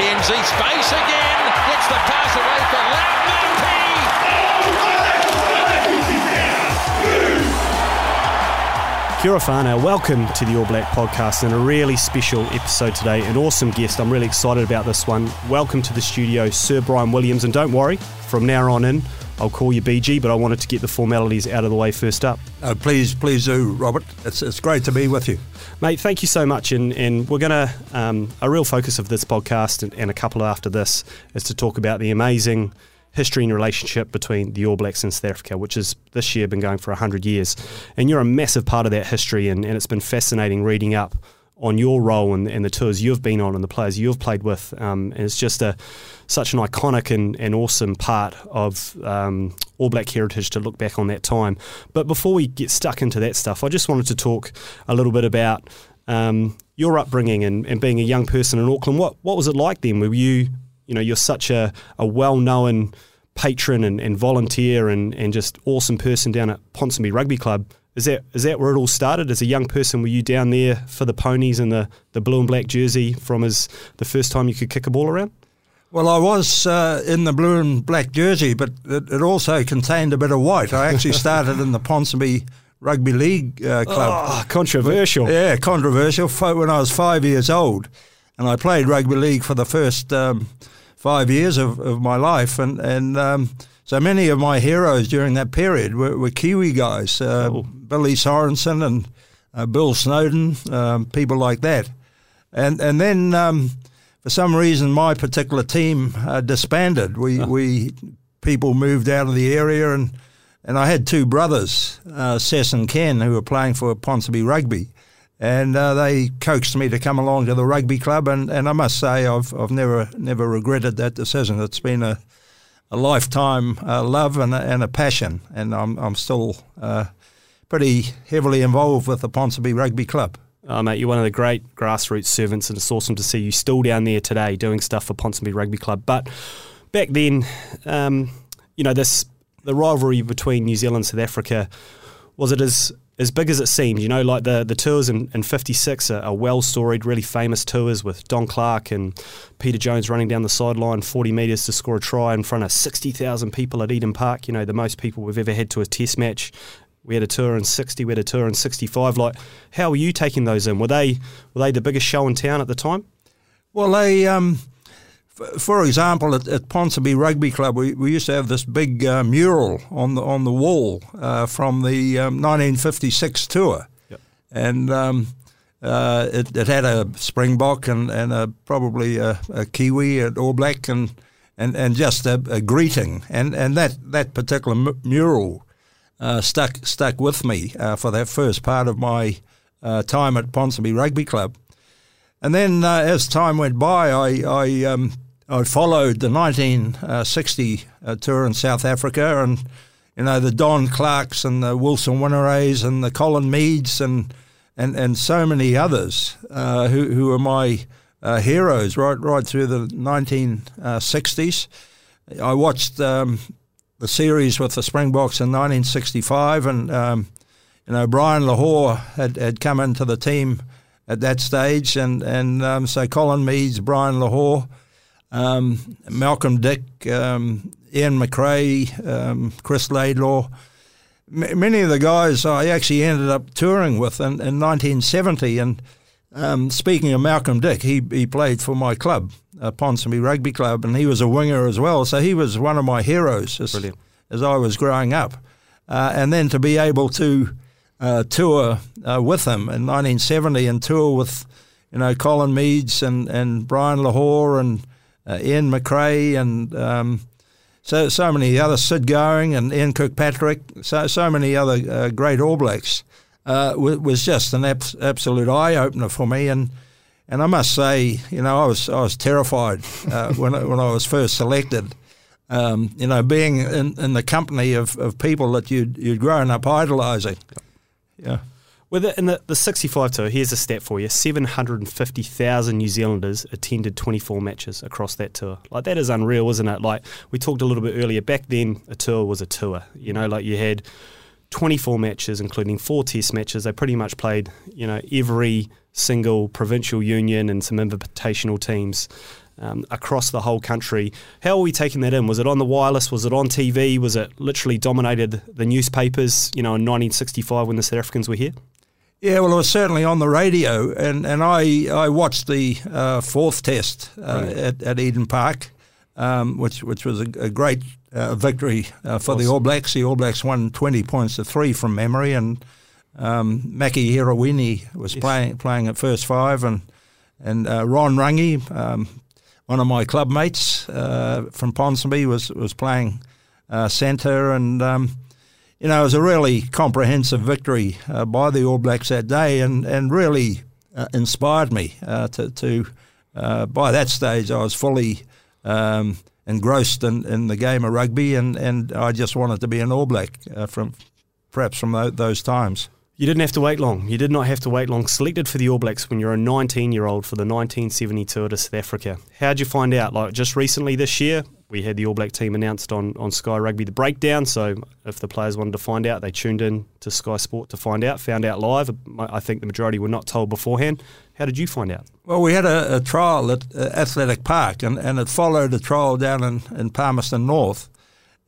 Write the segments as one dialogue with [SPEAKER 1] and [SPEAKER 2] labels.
[SPEAKER 1] McKenzie, space again, gets the pass away for Lau
[SPEAKER 2] Kia welcome to the All Black podcast and a really special episode today. An awesome guest. I'm really excited about this one. Welcome to the studio, Sir Bryan Williams. And don't worry, from now on in, I'll call you BG, but I wanted to get the formalities out of the way first up.
[SPEAKER 3] Uh, please, please do, Robert. It's, it's great to be with you.
[SPEAKER 2] Mate, thank you so much. And, and we're going to, um, a real focus of this podcast and, and a couple after this is to talk about the amazing history and relationship between the All Blacks and South Africa, which has this year been going for 100 years. And you're a massive part of that history, and, and it's been fascinating reading up on your role and, and, the tours you've been on and the players you've played with. Um, and it's just a such an iconic and, and awesome part of um, All Black heritage to look back on that time. But before we get stuck into that stuff, I just wanted to talk a little bit about um, your upbringing and, and being a young person in Auckland. What what was it like then? Were you you know, you're such a, a well known patron and, and volunteer and, and just awesome person down at Ponsonby Rugby Club. Is that is that where it all started? As a young person, were you down there for the ponies and the, the blue and black jersey from as the first time you could kick a ball around?
[SPEAKER 3] Well, I was uh, in the blue and black jersey, but it, it, also contained a bit of white. I actually started in the Ponsonby Rugby League uh, club.
[SPEAKER 2] Oh, controversial.
[SPEAKER 3] Yeah, controversial. When I was five years old, and I played rugby league for the first um, five years of, of my life, and and um, so many of my heroes during that period were, were Kiwi guys, uh, oh. Billy Sorensen and uh, Bill Snowden, um, people like that, and and then um, for some reason my particular team uh, disbanded. We oh. we people moved out of the area and. And I had two brothers, uh, Sess and Ken, who were playing for Ponsonby Rugby and uh, they coaxed me to come along to the rugby club, and, and I must say I've I've never never regretted that decision. It's been a a lifetime uh, love and a, and a passion, and I'm I'm still uh, pretty heavily involved with the Ponsonby Rugby Club.
[SPEAKER 2] Oh, mate, you're one of the great grassroots servants, and it's awesome to see you still down there today doing stuff for Ponsonby Rugby Club. But back then, um, you know, this the rivalry between New Zealand and South Africa was it as as big as it seemed. You know, like the, the tours in, in 56 are, are well storied, really famous tours with Don Clarke and Peter Jones running down the sideline 40 metres to score a try in front of 60,000 people at Eden Park. You know, the most people we've ever had to a test match. We had a tour in 60, we had a tour in 65. Like, how were you taking those in? Were they, were they the biggest show in town at the time?
[SPEAKER 3] Well, they. Um for example, at, at, Ponsonby Rugby Club, we, we used to have this big uh, mural on the on the wall uh, from the um, 1956 tour, yep. and um, uh, it, it, had a Springbok and, and a, probably a, a, Kiwi at All Black and and, and just a, a greeting, and, and that that particular m- mural uh, stuck stuck with me uh, for that first part of my uh, time at Ponsonby Rugby Club. And then, as time went by, I, I um, I followed the 1960 uh, tour in South Africa, and you know the Don Clarkes and the Wilson Whinerays and the Colin Meads and and, and so many others uh, who who were my uh, heroes right right through the 1960s. I watched um, the series with the Springboks in 1965, and um, you know Brian Lochore had, had come into the team at that stage, and and um, so Colin Meads, Brian Lochore um, Malcolm Dick, um, Ian MacRae, um, Chris Laidlaw. M- many of the guys I actually ended up touring with in, in 1970. And um, speaking of Malcolm Dick, he, he played for my club, uh, Ponsonby Rugby Club, and he was a winger as well. So he was one of my heroes as, as I was growing up. Uh, and then to be able to uh, tour uh, with him in 1970 and tour with, you know, Colin Meads and, and Brian Lochore and Ian MacRae and um, so so many other Sid Going and Ian Kirkpatrick, so so many other uh, great All Blacks uh, was just an abs- absolute eye opener for me and. And I must say, you know, I was I was terrified uh, when when I was first selected. Um, you know, being in, in the company of, of people that you'd you'd grown up idolising. Yeah.
[SPEAKER 2] Well, in the, the 65 tour, here's a stat for you 750,000 New Zealanders attended 24 matches across that tour. Like, that is unreal, isn't it? Like, we talked a little bit earlier, back then, a tour was a tour. You know, like you had 24 matches, including four test matches. They pretty much played, you know, every single provincial union and some invitational teams. um, across the whole country. How are we taking that in? Was it on the wireless? Was it on TV? Was it literally dominated the newspapers? You know, in 1965 when the South Africans were here.
[SPEAKER 3] Yeah, well, it was certainly on the radio, and, and I I watched the uh, fourth test uh, at, at Eden Park, um, which which was a, a great uh, victory uh, for the All Blacks. The All Blacks won 20 points to three from memory, and um, Maki Herewini was yes. playing playing at first five, and and uh, Ron Rangi, um, one of my club mates uh, from Ponsonby, was was playing uh, centre, and um, you know it was a really comprehensive victory uh, by the All Blacks that day, and and really uh, inspired me uh, to to. by that stage, I was fully um, engrossed in, in the game of rugby, and, and I just wanted to be an All Black from perhaps from those times.
[SPEAKER 2] You didn't have to wait long. You did not have to wait long. Selected for the All Blacks when you're a 19 year old for the 1970 tour to South Africa. How'd you find out? Like just recently this year, we had the All Black team announced on, on Sky Rugby the breakdown. So if the players wanted to find out, they tuned in to Sky Sport to find out, found out live. I think the majority were not told beforehand. How did you find out?
[SPEAKER 3] Well, we had a, a trial at uh, Athletic Park, and, and it followed a trial down in, in Palmerston North.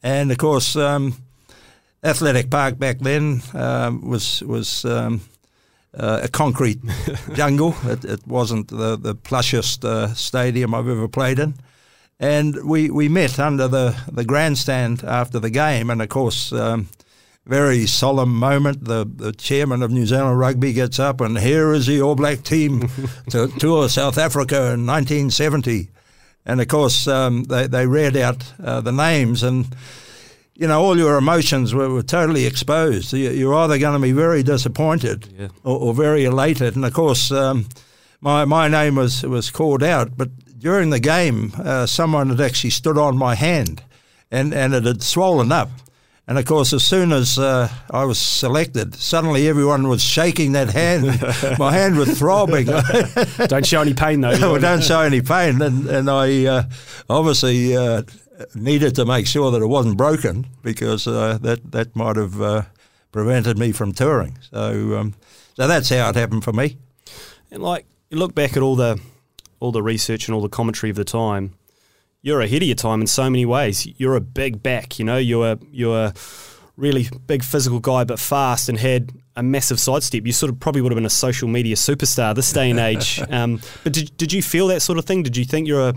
[SPEAKER 3] And of course, um, Athletic Park back then um, was was um, uh, a concrete jungle. It, it, wasn't the the plushest uh, stadium I've ever played in, and we, we met under the, the grandstand after the game, and of course. Um, very solemn moment. The, the chairman of New Zealand Rugby gets up, and here is the All Black team to tour South Africa in 1970. And of course, um, they, they read out uh, the names, and you know, all your emotions were, were totally exposed. You're either going to be very disappointed yeah. or, or, very elated. And of course, um, my my name was was called out, but during the game, uh, someone had actually stood on my hand, and and it had swollen up. And of course, as soon as uh, I was selected, suddenly everyone was shaking that hand. My hand was throbbing.
[SPEAKER 2] don't show any pain, though.
[SPEAKER 3] well, don't show any pain. And, and I uh, obviously uh, needed to make sure that it wasn't broken because uh, that that might have uh, prevented me from touring. So um, so that's how it happened for me.
[SPEAKER 2] And like you look back at all the all the research and all the commentary of the time, you're ahead of your time in so many ways. You're a big back, you know. You're you're a really big physical guy, but fast and had a massive sidestep. You sort of probably would have been a social media superstar this day and age. um, but did did you feel that sort of thing? Did you think you're a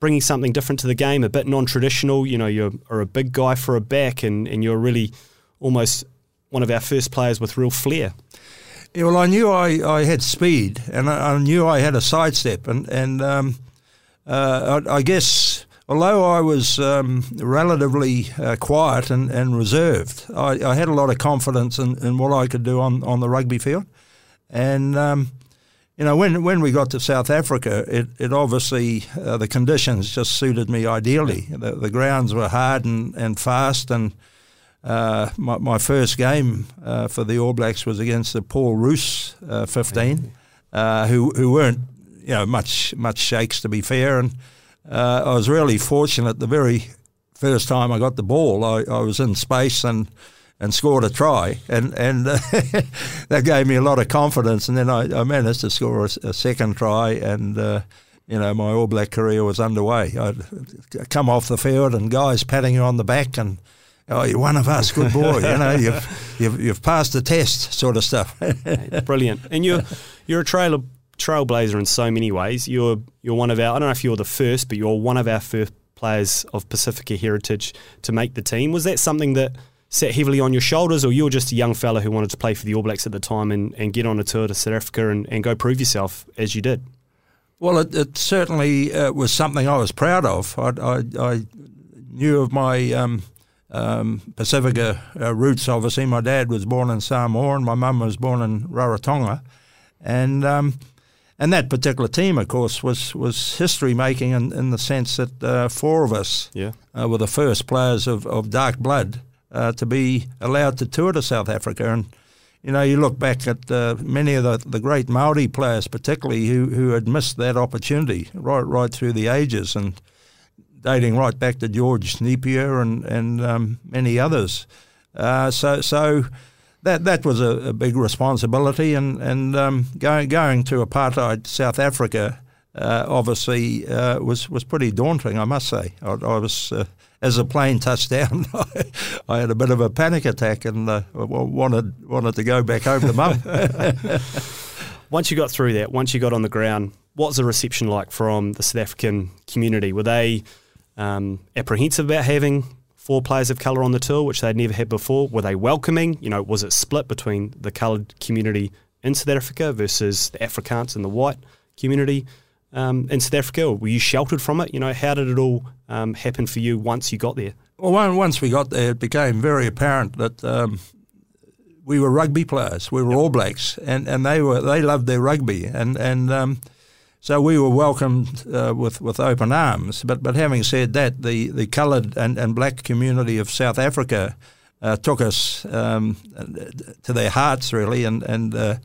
[SPEAKER 2] bringing something different to the game, a bit non-traditional. You know, you're are a big guy for a back, and, and you're really almost one of our first players with real flair.
[SPEAKER 3] Yeah, well, I knew I, I had speed, and I, I knew I had a sidestep, and and um, uh, I, I, guess although I was um, relatively uh, quiet and, and reserved, I, I, had a lot of confidence in, in what I could do on, on the rugby field, and um, you know, when when we got to South Africa, it, it obviously uh, the conditions just suited me ideally. The, the grounds were hard and, and fast, and uh, my, my first game uh, for the All Blacks was against the Paul Roos uh, 15, uh, who who weren't you know much much shakes to be fair, and uh, I was really fortunate. The very first time I got the ball, I, I was in space and and scored a try, and and uh, that gave me a lot of confidence. And then I, I managed to score a, a second try, and uh, you know my All Black career was underway. I'd come off the field, and guys patting you on the back, and oh, you're one of us, good boy. you know, you've, you've you've passed the test, sort of stuff.
[SPEAKER 2] Brilliant, and you're you're a trailer trailblazer in so many ways. You're you're one of our. I don't know if you're the first, but you're one of our first players of Pacifica heritage to make the team. Was that something that set heavily on your shoulders, or you were just a young fella who wanted to play for the All Blacks at the time and, and get on a tour to South Africa and, and go prove yourself as you did?
[SPEAKER 3] Well, it, it certainly uh, was something I was proud of. I, I, I knew of my um, um, Pacifica uh, roots, obviously. My dad was born in Samoa and my mum was born in Rarotonga. And um, and that particular team, of course, was, was history making in, in the sense that uh, four of us yeah. uh, were the first players of, of dark blood uh, to be allowed to tour to South Africa. And you know, you look back at uh, many of the, the great Maori players, particularly who, who had missed that opportunity right right through the ages, and dating right back to George Nepia and and um, many others. Uh, so so that that was a, a big responsibility, and and um, going going to apartheid South Africa uh, obviously uh, was was pretty daunting. I must say, I, I was. Uh, as the plane touched down, I, had a bit of a panic attack and uh, wanted wanted to go back home to mum.
[SPEAKER 2] once you got through that, once you got on the ground, what was the reception like from the South African community? Were they um, apprehensive about having four players of colour on the tour, which they'd never had before? Were they welcoming? You know, was it split between the coloured community in South Africa versus the Afrikaans and the white community um, in South Africa? were you sheltered from it? You know, how did it all um, happen for you once you got there?
[SPEAKER 3] Well, once we got there, it became very apparent that um, we were rugby players. We were yep. All Blacks, and, and they were they loved their rugby, and and um, so we were welcomed uh, with with open arms. But but having said that, the the coloured and, and black community of South Africa uh, took us um, to their hearts really, and and uh,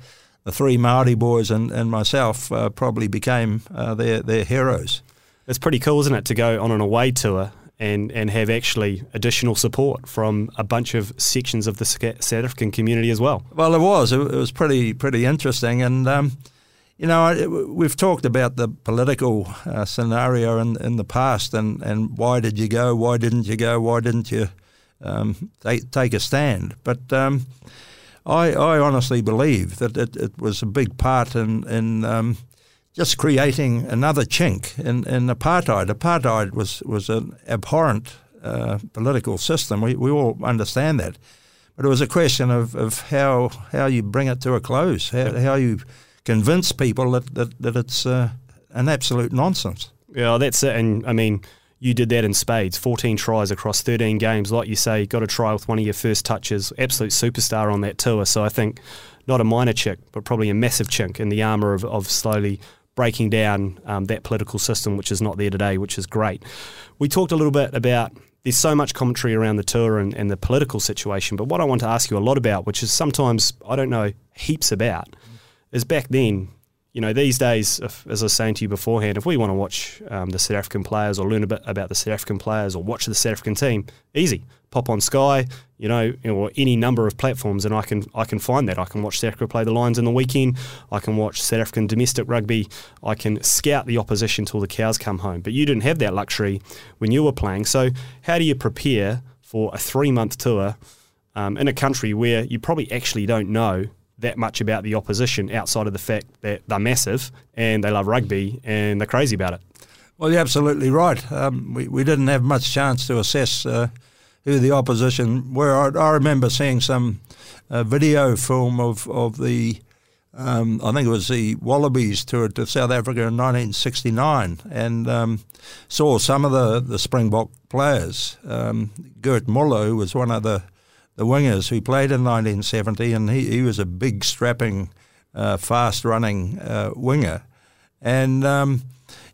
[SPEAKER 3] the three Maori boys and, and myself uh, probably became uh, their their heroes.
[SPEAKER 2] It's pretty cool, isn't it, to go on an away tour and, and have actually additional support from a bunch of sections of the South African community as well.
[SPEAKER 3] Well, it was. It, was pretty pretty interesting, and um, you know we've talked about the political uh, scenario in, in the past, and, and why did you go? Why didn't you go? Why didn't you um, take, take a stand? But um, I, I honestly believe that it, it was a big part in, in um, just creating another chink in, in apartheid. Apartheid was, was an abhorrent uh, political system. We, we all understand that. But it was a question of, of how, how you bring it to a close, how, how you convince people that, that, that it's uh, an absolute nonsense.
[SPEAKER 2] Yeah, that's it. And I mean, you did that in spades 14 tries across 13 games. Like you say, got a try with one of your first touches. Absolute superstar on that tour. So I think not a minor chick, but probably a massive chink in the armour of, of slowly breaking down um, that political system, which is not there today, which is great. We talked a little bit about there's so much commentary around the tour and, and, the political situation, but what I want to ask you a lot about, which is sometimes I don't know heaps about, is back then you know, these days, if, as I was saying to you beforehand, if we want to watch um, the South African players or learn a bit about the South African players or watch the South African team, easy. Pop on Sky, you know, or any number of platforms, and I can I can find that. I can watch South Africa play the Lions in the weekend. I can watch South African domestic rugby. I can scout the opposition till the cows come home. But you didn't have that luxury when you were playing. So how do you prepare for a three month tour um, in a country where you probably actually don't know that much about the opposition outside of the fact that they're massive and they love rugby and they're crazy about it.
[SPEAKER 3] Well, you're absolutely right. Um, we, we didn't have much chance to assess uh, who the opposition were. I, I remember seeing some uh, video film of, of the, um, I think it was the Wallabies tour to South Africa in 1969 and um, saw some of the, the Springbok players. Um, Gert Muller, was one of the the wingers who played in 1970, and he, he was a big, strapping, uh, fast-running uh, winger, and um,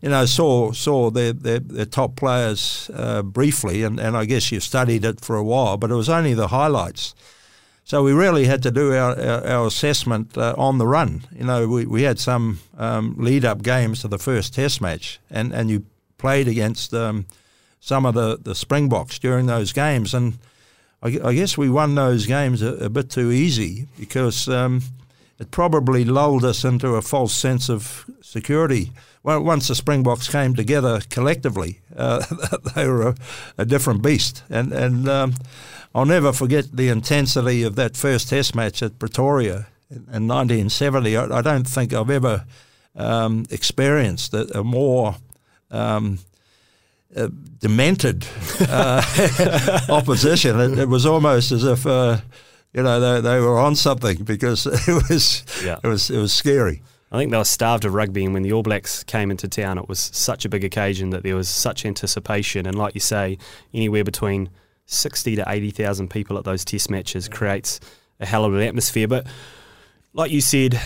[SPEAKER 3] you know saw saw their their, their top players uh, briefly, and, and I guess you studied it for a while, but it was only the highlights. So we really had to do our, our, our assessment uh, on the run. You know, we, we had some um, lead-up games to the first Test match, and, and you played against um, some of the, the Springboks during those games, and I, I guess we won those games a, a bit too easy because um, it probably lulled us into a false sense of security. Well, once the Springboks came together collectively, uh, they were a, a, different beast. And, and um, I'll never forget the intensity of that first Test match at Pretoria in, in 1970. I, I, don't think I've ever um, experienced a, a more um, uh, demented uh, opposition. It, it, was almost as if uh, you know they, they were on something because it was yeah. it was it was scary.
[SPEAKER 2] I think they were starved of rugby, and when the All Blacks came into town, it was such a big occasion that there was such anticipation. And like you say, anywhere between sixty to eighty thousand people at those Test matches creates a hell of an atmosphere. But like you said,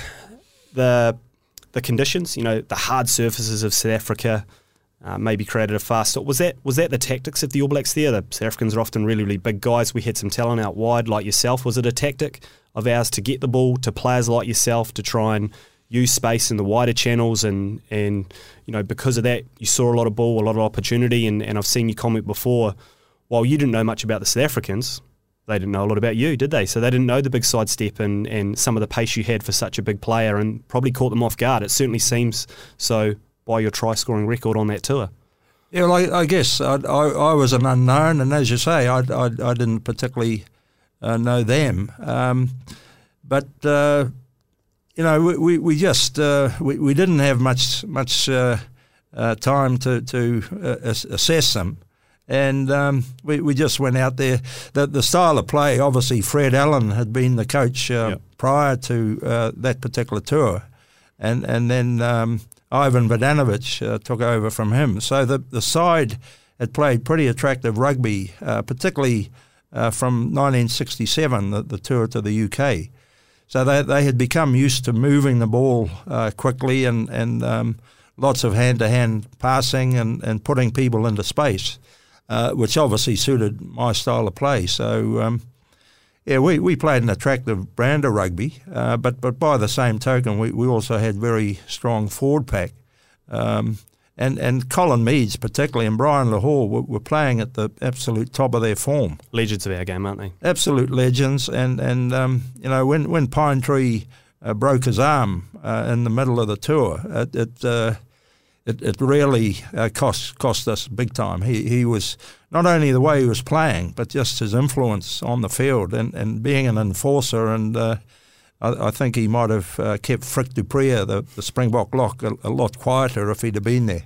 [SPEAKER 2] the the conditions, you know, the hard surfaces of South Africa uh, maybe created a fast. Was that was that the tactics of the All Blacks there? The South Africans are often really really big guys. We had some talent out wide like yourself. Was it a tactic of ours to get the ball to players like yourself to try and use space in the wider channels and and you know because of that you saw a lot of ball, a lot of opportunity, and, and I've seen you comment before. While you didn't know much about the South Africans, they didn't know a lot about you, did they? So they didn't know the big sidestep and, and some of the pace you had for such a big player and probably caught them off guard. It certainly seems so by your try scoring record on that tour.
[SPEAKER 3] Yeah, well, I, I guess I, I, I, was an unknown, and as you say, I, I, I didn't particularly uh, know them. Um, but uh, you know, we, we, we just uh, we, we didn't have much much uh, uh, time to to uh, assess them, and um, we we just went out there. The the style of play, obviously, Fred Allen had been the coach yep. prior to that particular tour, and and then. Um, Ivan Vodanovich uh, took over from him. So the, the side had played pretty attractive rugby, uh, particularly uh, from 1967, the, the, tour to the UK. So they, they had become used to moving the ball quickly and, and um, lots of hand to hand passing and, and putting people into space, uh, which obviously suited my style of play. So um, yeah, we, we played an attractive brand of rugby, uh, but but by the same token, we, we also had very strong forward pack. Um, and, and Colin Meads, particularly, and Brian Lochore were, were, playing at the absolute top of their form.
[SPEAKER 2] Legends of our game, aren't they?
[SPEAKER 3] Absolute legends. And, and um, you know, when, when Pine Tree uh, broke his arm uh, in the middle of the tour, it, it uh, it, it really uh, cost cost us big time. He he was not only the way he was playing, but just his influence on the field and, and being an enforcer. And uh, I, I, think he might have uh, kept Frik du Preez, the, the Springbok lock, a, a, lot quieter if he'd have been there.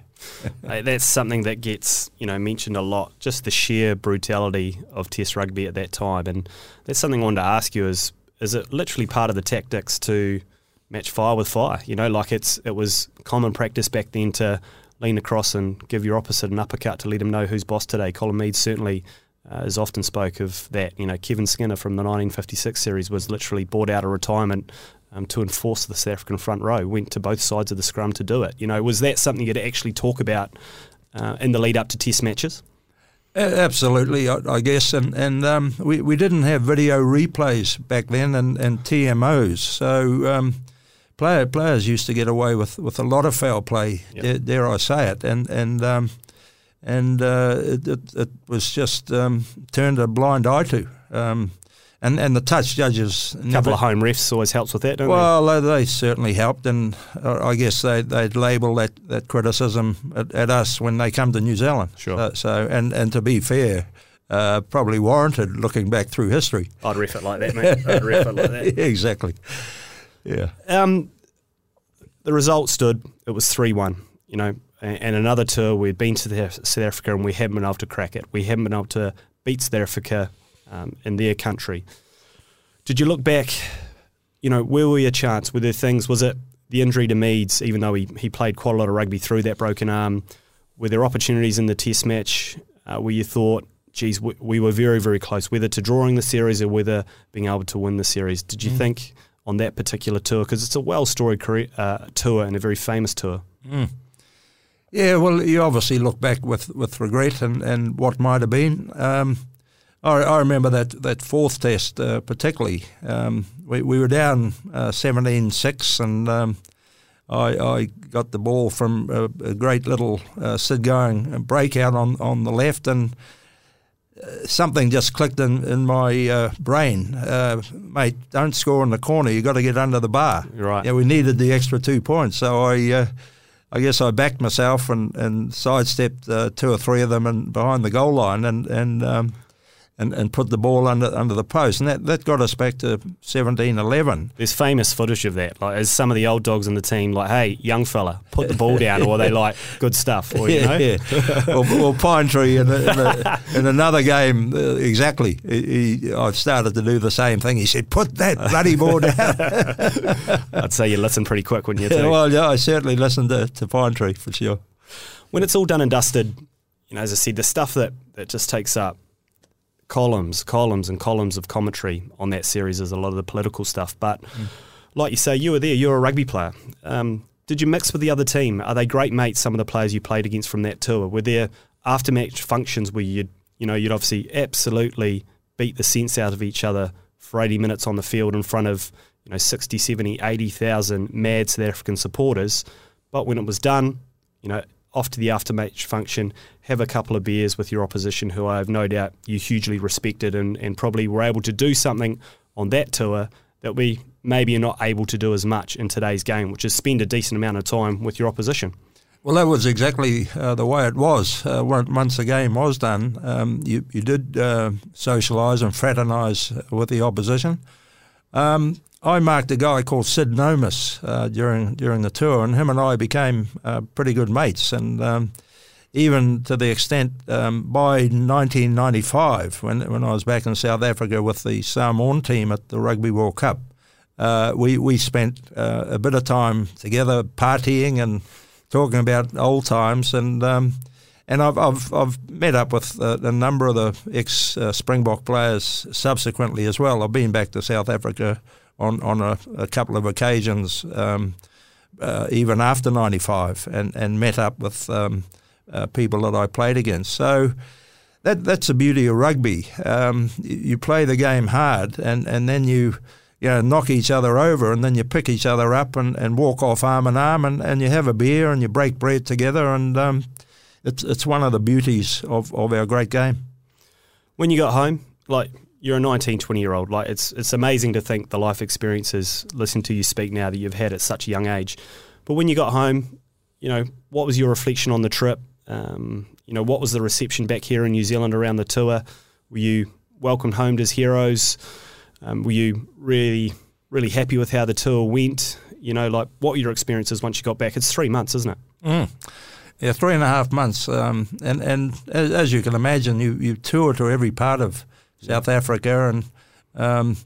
[SPEAKER 2] That's something that gets you know mentioned a lot. Just the sheer brutality of Test rugby at that time, and that's something I wanted to ask you: is is it literally part of the tactics to match fire with fire. You know, like it's it was common practice back then to lean across and give your opposite an uppercut to let him know who's boss today. Colin Mead certainly uh, has often spoke of that. You know, Kevin Skinner from the 1956 series was literally bought out of retirement um, to enforce the South African front row. Went to both sides of the scrum to do it. You know, was that something you'd actually talk about uh, in the lead up to Test matches?
[SPEAKER 3] Absolutely, I, I, guess, and and um, we we didn't have video replays back then and, and TMOs, so um, player, players used to get away with, with a lot of foul play, yep. dare, dare, I say it, and and um, and uh, it, it, it, was just um, turned a blind eye to. Um, and and the touch judges.
[SPEAKER 2] A couple of home refs always helps with that, don't
[SPEAKER 3] well, they? Well, they certainly helped, and uh, I guess they they'd label that, that criticism at, at, us when they come to New Zealand.
[SPEAKER 2] Sure.
[SPEAKER 3] Uh, so and and to be fair. Uh, probably warranted looking back through history.
[SPEAKER 2] I'd ref it like that, mate. I'd ref it like that.
[SPEAKER 3] exactly. Yeah. Um,
[SPEAKER 2] the result stood. It was three one. You know, and another tour we'd been to South Africa and we hadn't been able to crack it. We hadn't been able to beat South Africa um, in their country. Did you look back? You know, where were your chance? Were there things? Was it the injury to Meads, even though he, he played quite a lot of rugby through that broken arm? Were there opportunities in the Test match uh, where you thought, geez, we, we, were very, very close, whether to drawing the series or whether being able to win the series? Did you mm. think on that particular tour because it's a well storied uh, tour and a very famous tour. Mm.
[SPEAKER 3] Yeah, well, you obviously look back with, with regret and, and what might have been. Um, I, I, remember that, that fourth test uh, particularly. Um, we, we were down uh, 17 6, and um, I, I got the ball from a, a great little uh, Sid Going breakout on, on the left, and something just clicked in, in my uh, brain. Uh, mate, don't score in the corner. You've got to get under the bar.
[SPEAKER 2] right.
[SPEAKER 3] Yeah, we needed the extra two points. So I, uh, I guess I backed myself and, and sidestepped uh, two or three of them and behind the goal line and, and um, and, and put the ball under under the post, and that, that got us back to seventeen eleven.
[SPEAKER 2] There's famous footage of that. Like, as some of the old dogs in the team, like, "Hey, young fella, put the ball down," or they like, "Good stuff," or you know,
[SPEAKER 3] yeah. or, or Pine Tree in, a, in, a, in another game, uh, exactly. He, he, I started to do the same thing. He said, "Put that bloody ball down."
[SPEAKER 2] I'd say you listen pretty quick when you. Yeah,
[SPEAKER 3] well, yeah, I certainly listened to, to Pine Tree for sure.
[SPEAKER 2] When it's all done and dusted, you know, as I said, the stuff that, that just takes up columns, columns, and columns of commentary on that series is a lot of the political stuff. But mm. like you say, you were there. You're a rugby player. Um, did you mix with the other team? Are they great mates? Some of the players you played against from that tour. Were there after match functions where you'd you know you'd obviously absolutely beat the sense out of each other for 80 minutes on the field in front of you know 60, 70, 80,000 mad South African supporters. But when it was done, you know off to the aftermatch function, have a couple of beers with your opposition, who I have no doubt you hugely respected and, and probably were able to do something on that tour that we maybe are not able to do as much in today's game, which is spend a decent amount of time with your opposition.
[SPEAKER 3] Well, that was exactly uh, the way it was. Uh, once the game was done, um, you, you did uh, socialise and fraternise with the opposition. Um, I marked a guy called Syd Nomis uh, during during the tour, and him and I became uh, pretty good mates. And um, even to the extent um, by 1995, when when I was back in South Africa with the Samoan team at the Rugby World Cup, uh, we we spent a bit of time together partying and talking about old times, and um, and I've, I've I've met up with uh, a number of the ex uh, Springbok players subsequently as well. I've been back to South Africa on on a, a couple of occasions, um, uh, even after '95, and and met up with um, uh, people that I played against. So. That, that's the beauty of rugby. Um, you play the game hard, and, and then you you know, knock each other over and then you pick each other up and, and walk off arm in arm and, and you have a beer and you break bread together and um, it's it's one of the beauties of, of our great game.
[SPEAKER 2] When you got home, like you're a 19, 20 year old, like it's it's amazing to think the life experiences, listen to you speak now that you've had at such a young age. But when you got home, you know, what was your reflection on the trip? Um, you know, what was the reception back here in New Zealand around the tour? Were you welcomed home as heroes? Um, were you really, really happy with how the tour went? You know, like what were your experiences once you got back? It's three months, isn't it?
[SPEAKER 3] Mm. Yeah, three and a half months. Um, and and as, as, you can imagine, you, you tour to every part of South Africa, and um,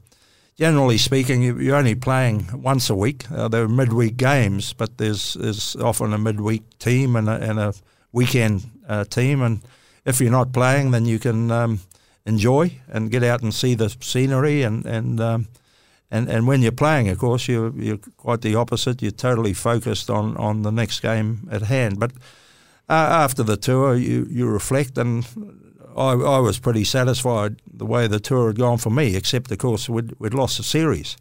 [SPEAKER 3] generally speaking, you, are only playing once a week. Uh, there are midweek games, but there's there's often a midweek team and a, and a weekend uh, team, and if you're not playing, then you can um, enjoy and get out and see the scenery and and um, and, and when you're playing, of course, you're you're quite the opposite. You're totally focused on, on the next game at hand. But uh, after the tour, you, you reflect, and I, I was pretty satisfied the way the tour had gone for me. Except, of course, we'd, we'd lost the series.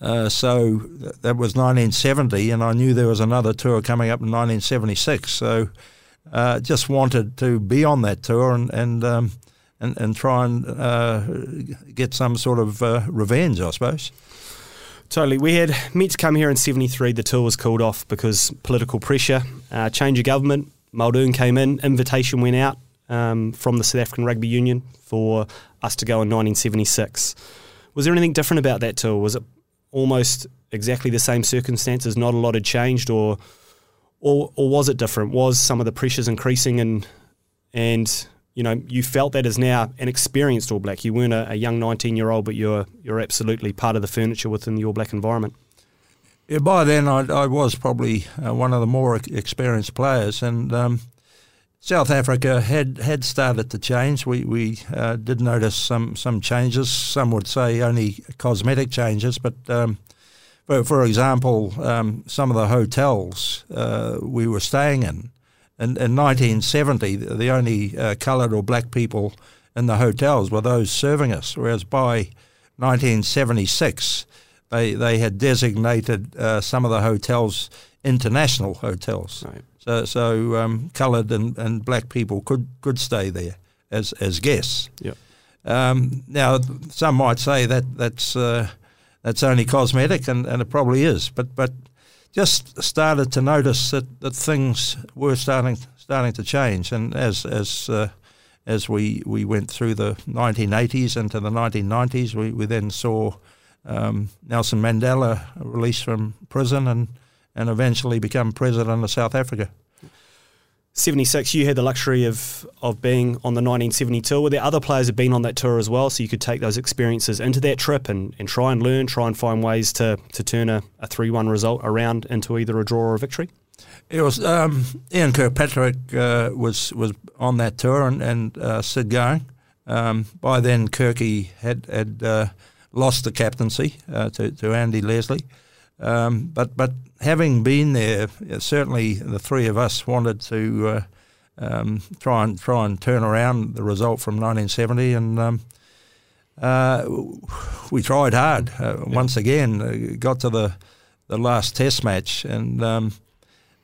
[SPEAKER 3] Uh, so that was 1970, and I knew there was another tour coming up in 1976. So uh, just wanted to be on that tour and and um, and, and try and uh, get some sort of uh, revenge, I suppose.
[SPEAKER 2] Totally. We had meant to come here in 73. The tour was called off because political pressure, uh, change of government. Muldoon came in, invitation went out um, from the South African Rugby Union for us to go in 1976. Was there anything different about that tour? Was it almost exactly the same circumstances? Not a lot had changed, or or, or was it different? Was some of the pressures increasing and and you know, you felt that as now an experienced All Black. You weren't a, a young 19 year old, but you're you're absolutely part of the furniture within the All Black environment.
[SPEAKER 3] Yeah, by then I, I was probably uh, one of the more experienced players, and um, South Africa had, had started to change. We we uh, did notice some some changes. Some would say only cosmetic changes, but um, for for example, um, some of the hotels uh, we were staying in in, in 1970, the only uh, coloured or black people in the hotels were those serving us, whereas by 1976, they, they had designated uh, some of the hotels international hotels. Right. So, so um, coloured and, and black people could, could stay there as, as guests.
[SPEAKER 2] Yep.
[SPEAKER 3] Um, now, some might say that that's, uh, that's only cosmetic, and, and it probably is, but, but just started to notice that, that things were starting starting to change, and as as uh, as we, we went through the 1980s into the 1990s, we, we then saw um, Nelson Mandela released from prison and, and eventually become president of South Africa.
[SPEAKER 2] 76, you had the luxury of, of being on the 1970 tour. Were there other players have been on that tour as well? So you could take those experiences into that trip and, and try and learn, try and find ways to, to turn a, a 3 1 result around into either a draw or a victory?
[SPEAKER 3] It was um, Ian Kirkpatrick uh, was was on that tour and, and uh, Sid Going. Um, by then, Kirky had had uh, lost the captaincy uh, to, to Andy Leslie. Um, but but having been there, certainly the three of us wanted to uh, um, try and try and turn around the result from 1970, and um, uh, we tried hard. Uh, once again, uh, got to the the last Test match, and um,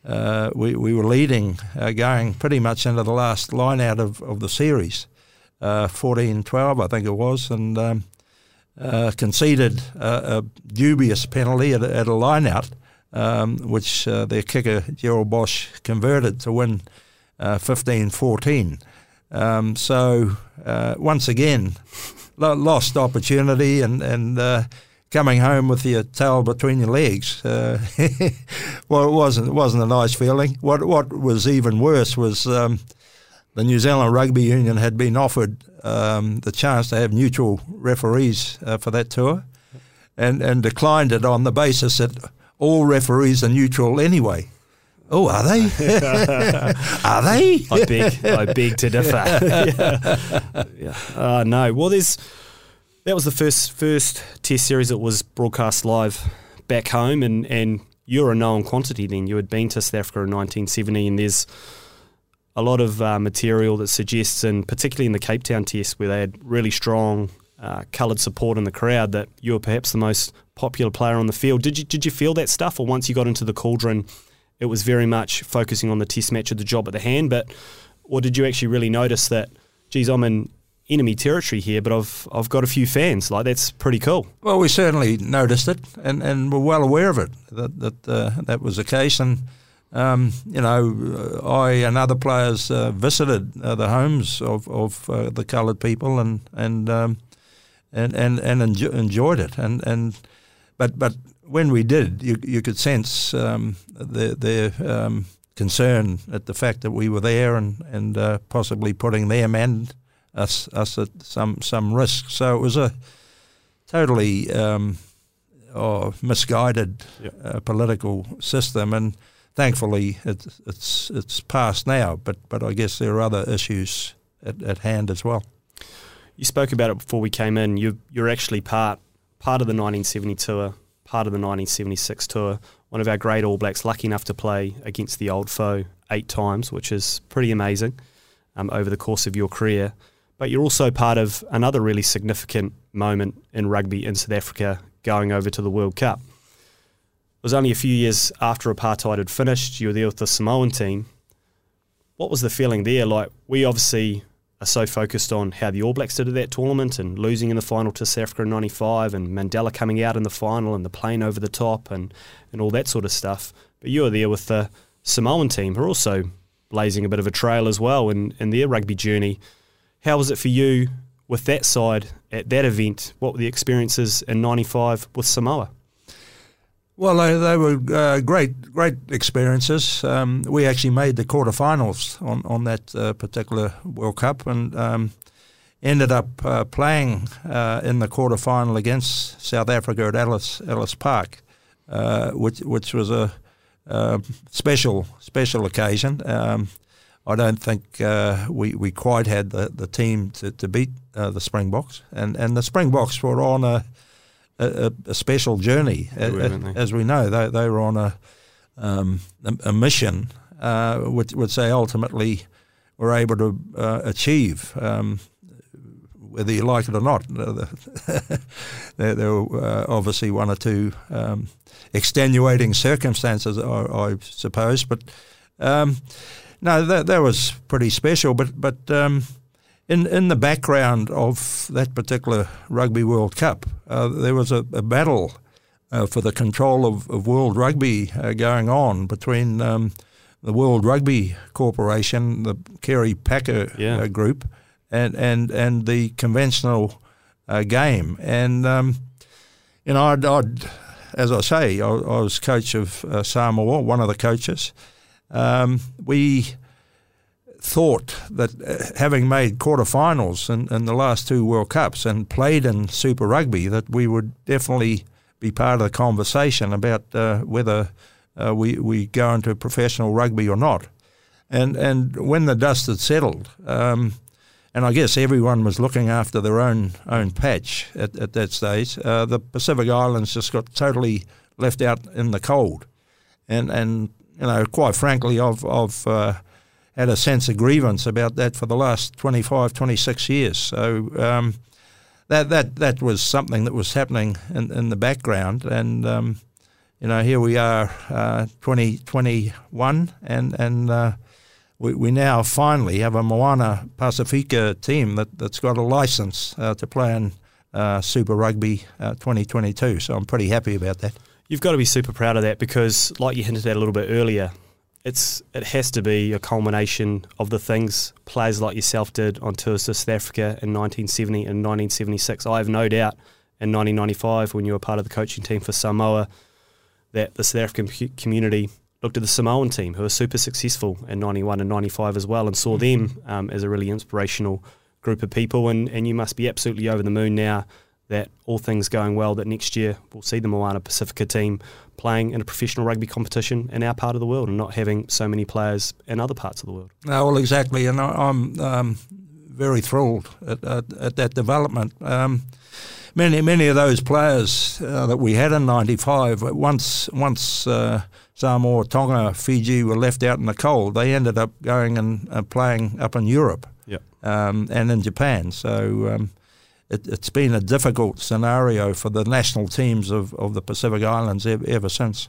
[SPEAKER 3] uh, we we were leading, uh, going pretty much into the last line out of, of the series, 14-12, I think it was, and um, uh, conceded a, a, dubious penalty at a, at a line out um, which uh, their kicker Gerald Bosch converted to win uh, 15-14. Um, so uh, once again, lost opportunity and and uh, coming home with your tail between your legs. Uh, well, it wasn't it wasn't a nice feeling. What what was even worse was um, the New Zealand Rugby Union had been offered um, the chance to have neutral referees uh, for that tour, and and declined it on the basis that all referees are neutral anyway. Oh, are they? are they?
[SPEAKER 2] I beg, I beg to differ. yeah. yeah. Uh, no. Well, there's that was the first first Test series that was broadcast live back home, and and you're a known quantity. Then you had been to South Africa in 1970, and there's a lot of uh, material that suggests, and particularly in the Cape Town Test, where they had really strong uh, coloured support in the crowd, that you were perhaps the most popular player on the field. Did you did you feel that stuff, or once you got into the cauldron? it was very much focusing on the test match of the job at the hand. But or did you actually really notice that, geez, I'm in enemy territory here, but I've I've got a few fans. Like that's pretty cool.
[SPEAKER 3] Well, we certainly noticed it, and, and we're well aware of it that that uh, that was the case. And um, you know, I and other players uh, visited uh, the homes of of uh, the coloured people, and and um, and and and enjo- enjoyed it. And and but but when we did, you, you could sense um, their, their um, concern at the fact that we were there and and uh, possibly putting them and us us at some some risk. So it was a totally um, oh, misguided yep. uh, political system, and thankfully it's it's it's passed now. But but I guess there are other issues at, at hand as well.
[SPEAKER 2] You spoke about it before we came in. You you're actually part part of the 1970 tour part of the 1976 tour. One of our great All Blacks, lucky enough to play against the old foe eight times, which is pretty amazing um, over the course of your career. But you're also part of another really significant moment in rugby in South Africa going over to the World Cup. It was only a few years after apartheid had finished. You were there with the Samoan team. What was the feeling there? Like, we obviously are so focused on how the All Blacks did at that tournament and losing in the final to South Africa in 95 and Mandela coming out in the final and the plane over the top and, and all that sort of stuff. But you were there with the Samoan team who are also blazing a bit of a trail as well in, in their rugby journey. How was it for you with that side at that event? What were the experiences in 95 with Samoa?
[SPEAKER 3] Well, they, they were uh, great, great experiences. Um, we actually made the quarterfinals on on that uh, particular World Cup, and um, ended up uh, playing uh, in the quarterfinal against South Africa at Ellis Ellis Park, uh, which which was a special special occasion. Um, I don't think uh, we, we quite had the, the team to, to beat the Springboks, and and the Springboks were on a a, a special journey. as we know, they, they were on a, um, a, a, mission, uh, which, which they ultimately were able to uh, achieve. Um, whether you like it or not, there, there were uh, obviously one or two um, extenuating circumstances, I, I suppose. But um, no, that, that was pretty special. But but um, in in the background of that particular Rugby World Cup, there was a, a battle uh, for the control of, of world rugby uh, going on between um, the World Rugby Corporation, the Kerry Packer uh, yeah. group, and, and and the conventional uh, game. And um, you know, I'd, I'd, as I say, I, I was coach of uh, Samoa, one of the coaches. Um, we thought that uh, having made quarterfinals in, in the last two World Cups and played in Super Rugby, that we would definitely be part of the conversation about uh, whether uh, we we go into professional rugby or not. And and when the dust had settled, um, and I guess everyone was looking after their own own patch at, at that stage, uh, the Pacific Islands just got totally left out in the cold. And and you know, quite frankly, I've I've uh, had a sense of grievance about that for the last 25, 26 years. So um, that that that was something that was happening in, in the background, and um, you know here we are, uh, 2021, and and uh, we, we now finally have a Moana Pacifica team that that's got a license uh, to play in uh, Super Rugby uh, 2022. So I'm pretty happy about that.
[SPEAKER 2] You've got to be super proud of that because, like you hinted at a little bit earlier, it's it has to be a culmination of the things players like yourself did on tours to South Africa in 1970 and 1976. I have no doubt in 1995 when you were part of the coaching team for Samoa that the South African community looked at the Samoan team who were super successful in 91 and 95 as well and saw them um, as a really inspirational group of people and, and you must be absolutely over the moon now that all things going well, that next year we'll see the Moana Pacifica team playing in a professional rugby competition in our part of the world and not having so many players in other parts of the world.
[SPEAKER 3] No, well, exactly, and I, am um, very thrilled at, at, at that development. Um, many many of those players uh, that we had in '95, once once uh, Samoa, Tonga, Fiji were left out in the cold, they ended up going and uh, playing up in Europe
[SPEAKER 2] yep.
[SPEAKER 3] um, and in Japan. So. It, has been a difficult scenario for the national teams of, of the Pacific Islands ever, ever since.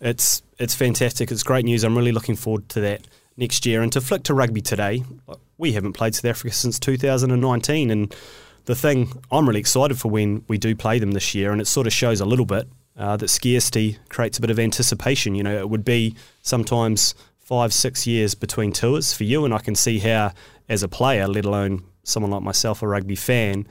[SPEAKER 2] It's it's fantastic. It's great news. I'm really looking forward to that next year. And to flick to rugby today, we haven't played South Africa since 2019. And the thing I'm really excited for when we do play them this year, and it sort of shows a little bit uh, that scarcity creates a bit of anticipation. You know, it would be sometimes five, six years between tours for you, and I can see how, as a player, let alone someone like myself, a rugby fan,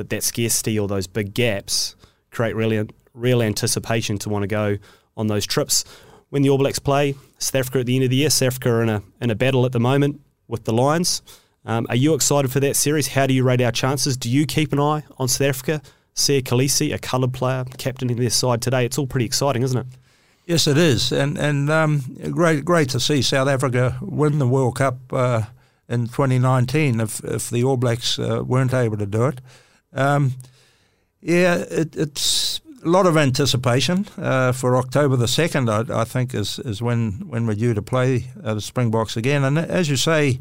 [SPEAKER 2] that that scarcity or those big gaps create really real anticipation to want to go on those trips. When the All Blacks play South Africa at the end of the year, South Africa are in a in a battle at the moment with the Lions. Um, are you excited for that series? How do you rate our chances? Do you keep an eye on South Africa? Siya Kolisi, a coloured player, captaining their side today. It's all pretty exciting, isn't it?
[SPEAKER 3] Yes, it is, and and um, great great to see South Africa win the World Cup uh, in 2019. If if the All Blacks uh, weren't able to do it, um, yeah, it, it's a lot of anticipation uh, for October the second. I, I, think is is when when we're due to play uh, the Springboks again. And as you say,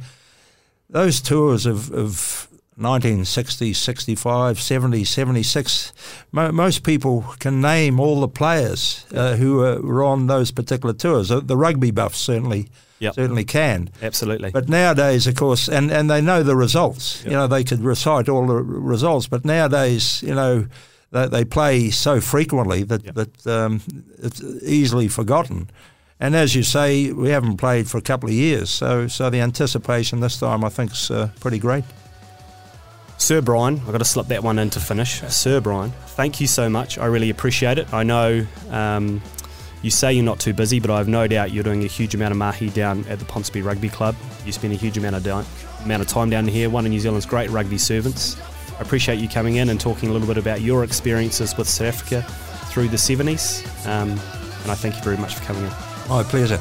[SPEAKER 3] those tours of, of 1960, 65, 70, 76, mo- most people can name all the players uh, who were on those particular tours. The rugby buffs certainly
[SPEAKER 2] Yep.
[SPEAKER 3] certainly can.
[SPEAKER 2] Absolutely.
[SPEAKER 3] But nowadays, of course, and, and they know the results. Yep. You know, they could recite all the results. But nowadays, you know, they, they play so frequently that, yep. that um, it's easily forgotten. And as you say, we haven't played for a couple of years. So, so the anticipation this time, I think, is uh, pretty great.
[SPEAKER 2] Sir Bryan, I've got to slip that one in to finish. Sir Bryan, thank you so much. I really appreciate it. I know um, you say you're not too busy, but I have no doubt you're doing a huge amount of mahi down at the Ponsonby Rugby Club. You spend a huge amount of, down, amount of time down here, one of New Zealand's great rugby servants. I appreciate you coming in and talking a little bit about your experiences with South Africa through the 70s. Um, and I thank you very much for coming in.
[SPEAKER 3] My pleasure.